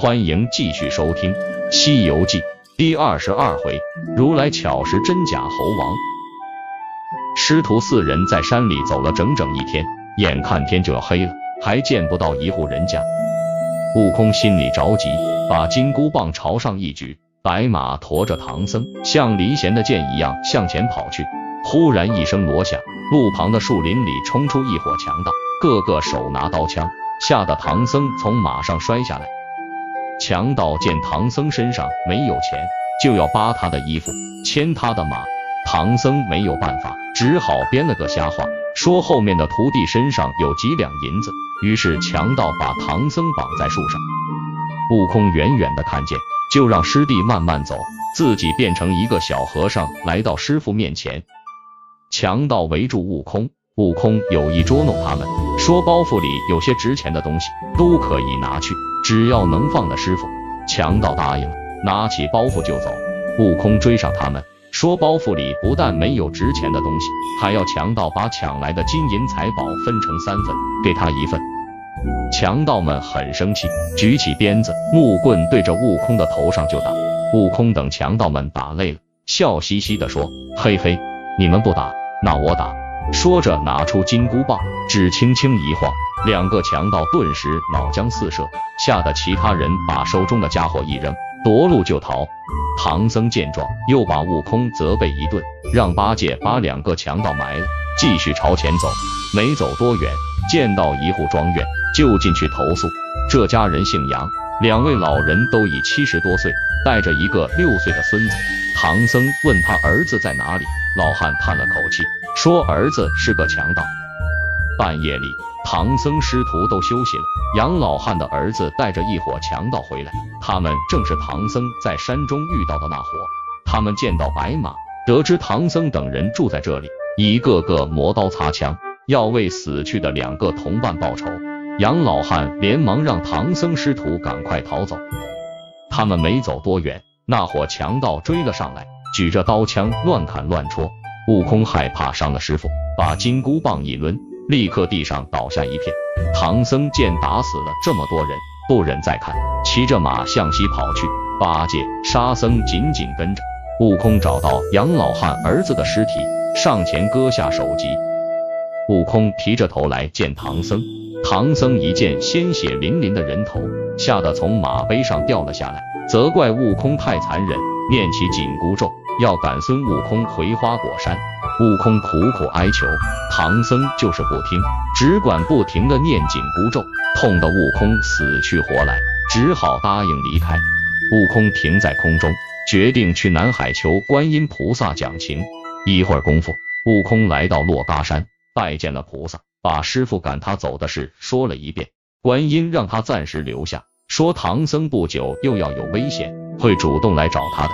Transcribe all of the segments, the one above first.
欢迎继续收听《西游记》第二十二回：如来巧识真假猴王。师徒四人在山里走了整整一天，眼看天就要黑了，还见不到一户人家。悟空心里着急，把金箍棒朝上一举，白马驮着唐僧，像离弦的箭一样向前跑去。忽然一声锣响，路旁的树林里冲出一伙强盗，个个手拿刀枪，吓得唐僧从马上摔下来。强盗见唐僧身上没有钱，就要扒他的衣服，牵他的马。唐僧没有办法，只好编了个瞎话，说后面的徒弟身上有几两银子。于是强盗把唐僧绑在树上。悟空远远的看见，就让师弟慢慢走，自己变成一个小和尚，来到师傅面前。强盗围住悟空，悟空有意捉弄他们，说包袱里有些值钱的东西，都可以拿去，只要能放的师傅。强盗答应了，拿起包袱就走。悟空追上他们，说包袱里不但没有值钱的东西，还要强盗把抢来的金银财宝分成三份，给他一份。强盗们很生气，举起鞭子、木棍对着悟空的头上就打。悟空等强盗们打累了，笑嘻嘻地说：“嘿嘿，你们不打。”那我打，说着拿出金箍棒，只轻轻一晃，两个强盗顿时脑浆四射，吓得其他人把手中的家伙一扔，夺路就逃。唐僧见状，又把悟空责备一顿，让八戒把两个强盗埋了，继续朝前走。没走多远，见到一户庄园，就进去投宿。这家人姓杨，两位老人都已七十多岁，带着一个六岁的孙子。唐僧问他儿子在哪里。老汉叹了口气，说：“儿子是个强盗。”半夜里，唐僧师徒都休息了，杨老汉的儿子带着一伙强盗回来，他们正是唐僧在山中遇到的那伙。他们见到白马，得知唐僧等人住在这里，一个个磨刀擦枪，要为死去的两个同伴报仇。杨老汉连忙让唐僧师徒赶快逃走。他们没走多远，那伙强盗追了上来。举着刀枪乱砍乱戳，悟空害怕伤了师傅，把金箍棒一抡，立刻地上倒下一片。唐僧见打死了这么多人，不忍再看，骑着马向西跑去。八戒、沙僧紧紧跟着。悟空找到杨老汉儿子的尸体，上前割下首级。悟空提着头来见唐僧，唐僧一见鲜血淋淋的人头，吓得从马背上掉了下来，责怪悟空太残忍，念起紧箍咒。要赶孙悟空回花果山，悟空苦苦哀求，唐僧就是不听，只管不停的念紧箍咒，痛得悟空死去活来，只好答应离开。悟空停在空中，决定去南海求观音菩萨讲情。一会儿功夫，悟空来到珞珈山，拜见了菩萨，把师傅赶他走的事说了一遍。观音让他暂时留下，说唐僧不久又要有危险，会主动来找他的。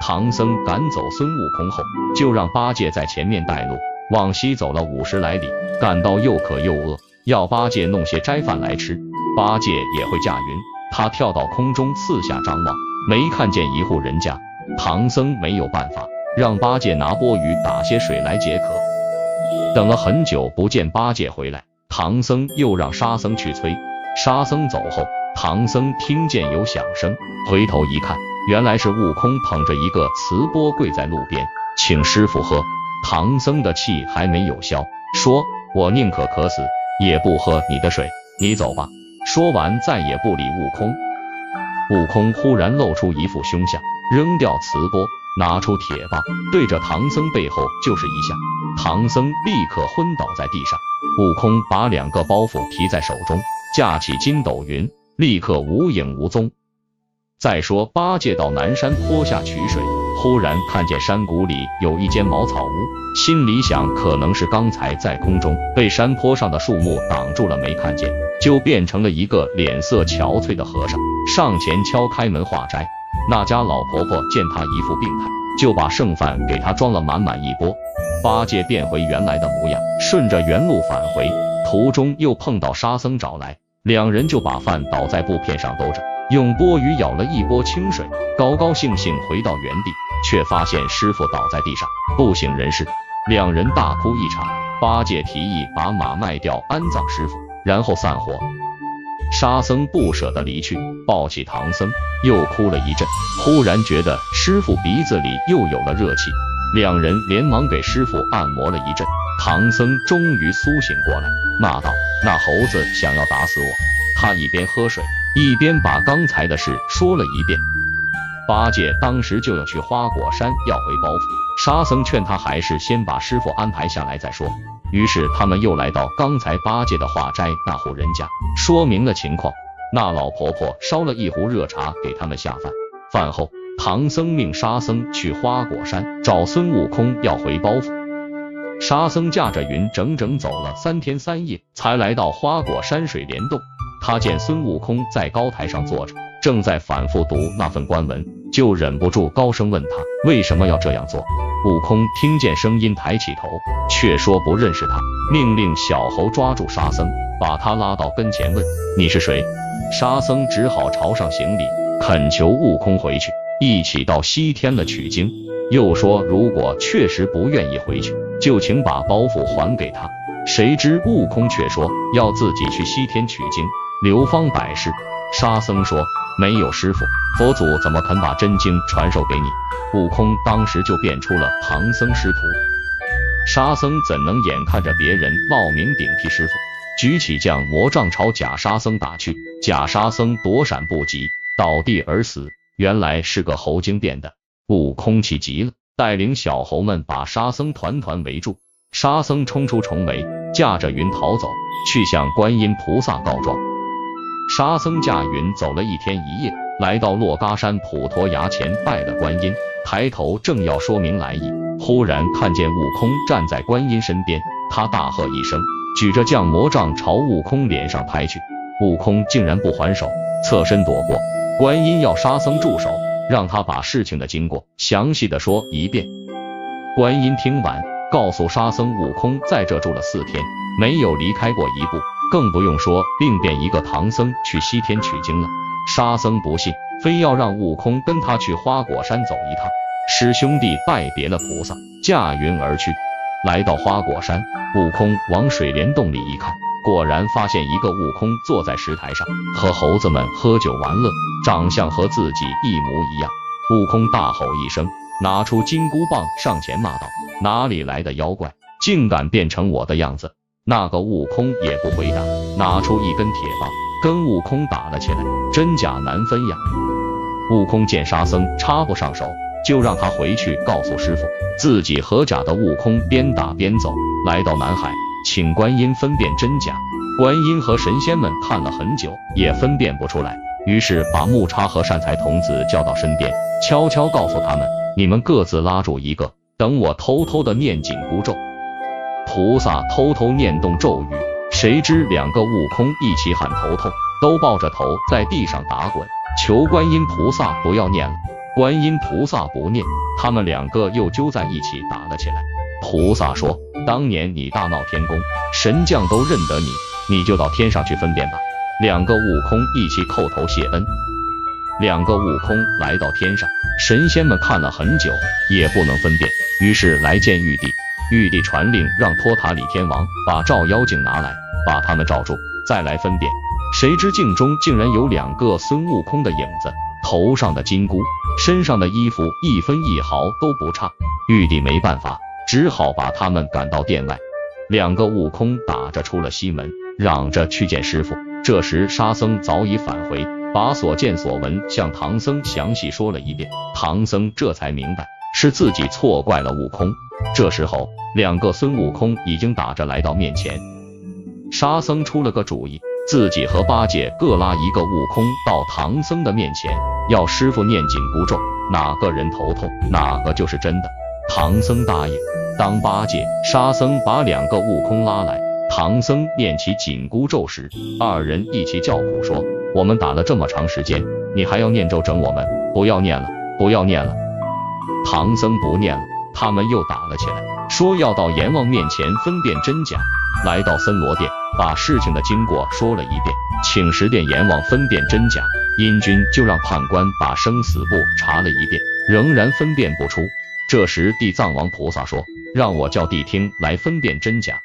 唐僧赶走孙悟空后，就让八戒在前面带路，往西走了五十来里，感到又渴又饿，要八戒弄些斋饭来吃。八戒也会驾云，他跳到空中四下张望，没看见一户人家。唐僧没有办法，让八戒拿钵盂打些水来解渴。等了很久不见八戒回来，唐僧又让沙僧去催。沙僧走后，唐僧听见有响声，回头一看。原来是悟空捧着一个瓷钵跪在路边，请师傅喝。唐僧的气还没有消，说：“我宁可渴死，也不喝你的水，你走吧。”说完，再也不理悟空。悟空忽然露出一副凶相，扔掉瓷钵，拿出铁棒，对着唐僧背后就是一下，唐僧立刻昏倒在地上。悟空把两个包袱提在手中，架起筋斗云，立刻无影无踪。再说八戒到南山坡下取水，忽然看见山谷里有一间茅草屋，心里想可能是刚才在空中被山坡上的树木挡住了，没看见，就变成了一个脸色憔悴的和尚，上前敲开门化斋。那家老婆婆见他一副病态，就把剩饭给他装了满满一钵。八戒变回原来的模样，顺着原路返回，途中又碰到沙僧找来，两人就把饭倒在布片上兜着。用钵盂舀了一钵清水，高高兴兴回到原地，却发现师傅倒在地上不省人事，两人大哭一场。八戒提议把马卖掉安葬师傅，然后散伙。沙僧不舍得离去，抱起唐僧，又哭了一阵。忽然觉得师傅鼻子里又有了热气，两人连忙给师傅按摩了一阵。唐僧终于苏醒过来，骂道：“那猴子想要打死我！”他一边喝水，一边把刚才的事说了一遍。八戒当时就要去花果山要回包袱，沙僧劝他还是先把师傅安排下来再说。于是他们又来到刚才八戒的化斋那户人家，说明了情况。那老婆婆烧了一壶热茶给他们下饭。饭后，唐僧命沙僧去花果山找孙悟空要回包袱。沙僧驾着云，整整走了三天三夜，才来到花果山水帘洞。他见孙悟空在高台上坐着，正在反复读那份官文，就忍不住高声问他为什么要这样做。悟空听见声音，抬起头，却说不认识他，命令小猴抓住沙僧，把他拉到跟前，问你是谁？沙僧只好朝上行礼，恳求悟空回去，一起到西天了取经。又说如果确实不愿意回去，就请把包袱还给他。谁知悟空却说要自己去西天取经，流芳百世。沙僧说没有师傅，佛祖怎么肯把真经传授给你？悟空当时就变出了唐僧师徒，沙僧怎能眼看着别人冒名顶替师傅，举起降魔杖朝假沙僧打去，假沙僧躲闪不及，倒地而死。原来是个猴精变的。悟空气急了，带领小猴们把沙僧团团围住。沙僧冲出重围，驾着云逃走，去向观音菩萨告状。沙僧驾云走了一天一夜，来到珞珈山普陀崖前拜了观音。抬头正要说明来意，忽然看见悟空站在观音身边，他大喝一声，举着降魔杖朝悟空脸上拍去。悟空竟然不还手，侧身躲过。观音要沙僧住手，让他把事情的经过详细的说一遍。观音听完，告诉沙僧，悟空在这住了四天，没有离开过一步，更不用说另变一个唐僧去西天取经了。沙僧不信。非要让悟空跟他去花果山走一趟，师兄弟拜别了菩萨，驾云而去。来到花果山，悟空往水帘洞里一看，果然发现一个悟空坐在石台上，和猴子们喝酒玩乐，长相和自己一模一样。悟空大吼一声，拿出金箍棒上前骂道：“哪里来的妖怪，竟敢变成我的样子？”那个悟空也不回答，拿出一根铁棒，跟悟空打了起来，真假难分呀。悟空见沙僧插不上手，就让他回去告诉师傅，自己和假的悟空边打边走，来到南海，请观音分辨真假。观音和神仙们看了很久，也分辨不出来，于是把木叉和善财童子叫到身边，悄悄告诉他们：你们各自拉住一个，等我偷偷的念紧箍咒。菩萨偷偷念动咒语，谁知两个悟空一起喊头痛，都抱着头在地上打滚。求观音菩萨不要念了，观音菩萨不念，他们两个又揪在一起打了起来。菩萨说：“当年你大闹天宫，神将都认得你，你就到天上去分辨吧。”两个悟空一起叩头谢恩。两个悟空来到天上，神仙们看了很久，也不能分辨，于是来见玉帝。玉帝传令让托塔李天王把照妖镜拿来，把他们罩住，再来分辨。谁知镜中竟然有两个孙悟空的影子，头上的金箍，身上的衣服一分一毫都不差。玉帝没办法，只好把他们赶到殿外。两个悟空打着出了西门，嚷着去见师傅。这时沙僧早已返回，把所见所闻向唐僧详细说了一遍。唐僧这才明白是自己错怪了悟空。这时候，两个孙悟空已经打着来到面前。沙僧出了个主意。自己和八戒各拉一个悟空到唐僧的面前，要师傅念紧箍咒，哪个人头痛，哪个就是真的。唐僧答应。当八戒、沙僧把两个悟空拉来，唐僧念起紧箍咒时，二人一起叫苦说：“我们打了这么长时间，你还要念咒整我们？不要念了，不要念了。”唐僧不念了，他们又打了起来，说要到阎王面前分辨真假。来到森罗殿，把事情的经过说了一遍，请十殿阎王分辨真假。阴君就让判官把生死簿查了一遍，仍然分辨不出。这时地藏王菩萨说：“让我叫谛听来分辨真假。”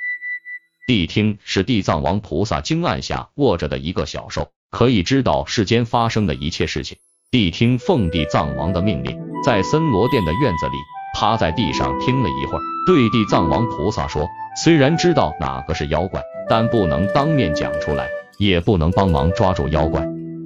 谛听是地藏王菩萨经案下卧着的一个小兽，可以知道世间发生的一切事情。谛听奉地藏王的命令，在森罗殿的院子里趴在地上听了一会儿，对地藏王菩萨说：“虽然知道哪个是妖怪，但不能当面讲出来，也不能帮忙抓住妖怪。”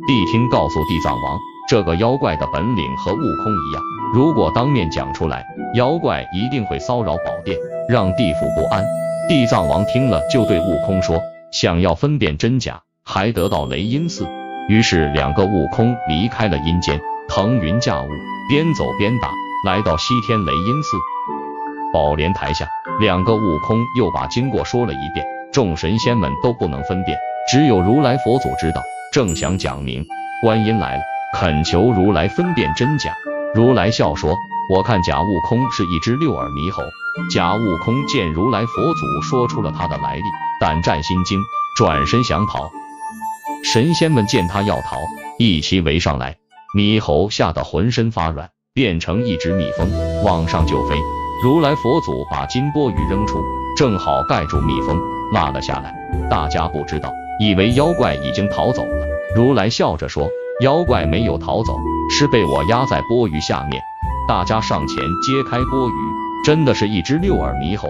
谛听告诉地藏王，这个妖怪的本领和悟空一样，如果当面讲出来，妖怪一定会骚扰宝殿，让地府不安。地藏王听了，就对悟空说：“想要分辨真假，还得到雷音寺。”于是两个悟空离开了阴间，腾云驾雾，边走边打，来到西天雷音寺。宝莲台下，两个悟空又把经过说了一遍，众神仙们都不能分辨，只有如来佛祖知道。正想讲明，观音来了，恳求如来分辨真假。如来笑说：“我看假悟空是一只六耳猕猴。”假悟空见如来佛祖说出了他的来历，胆战心惊，转身想跑。神仙们见他要逃，一齐围上来。猕猴吓得浑身发软，变成一只蜜蜂，往上就飞。如来佛祖把金钵盂扔出，正好盖住蜜蜂，落了下来。大家不知道。以为妖怪已经逃走了，如来笑着说：“妖怪没有逃走，是被我压在钵盂下面。”大家上前揭开钵盂，真的是一只六耳猕猴。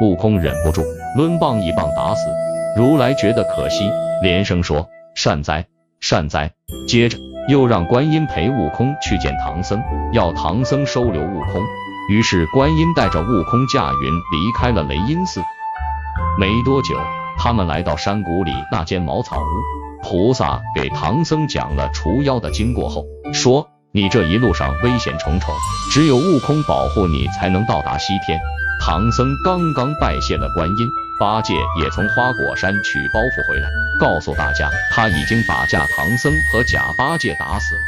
悟空忍不住抡棒一棒打死。如来觉得可惜，连声说：“善哉，善哉。”接着又让观音陪悟空去见唐僧，要唐僧收留悟空。于是观音带着悟空驾云离开了雷音寺。没多久。他们来到山谷里那间茅草屋，菩萨给唐僧讲了除妖的经过后，说：“你这一路上危险重重，只有悟空保护你，才能到达西天。”唐僧刚刚拜谢了观音，八戒也从花果山取包袱回来，告诉大家他已经把假唐僧和假八戒打死了。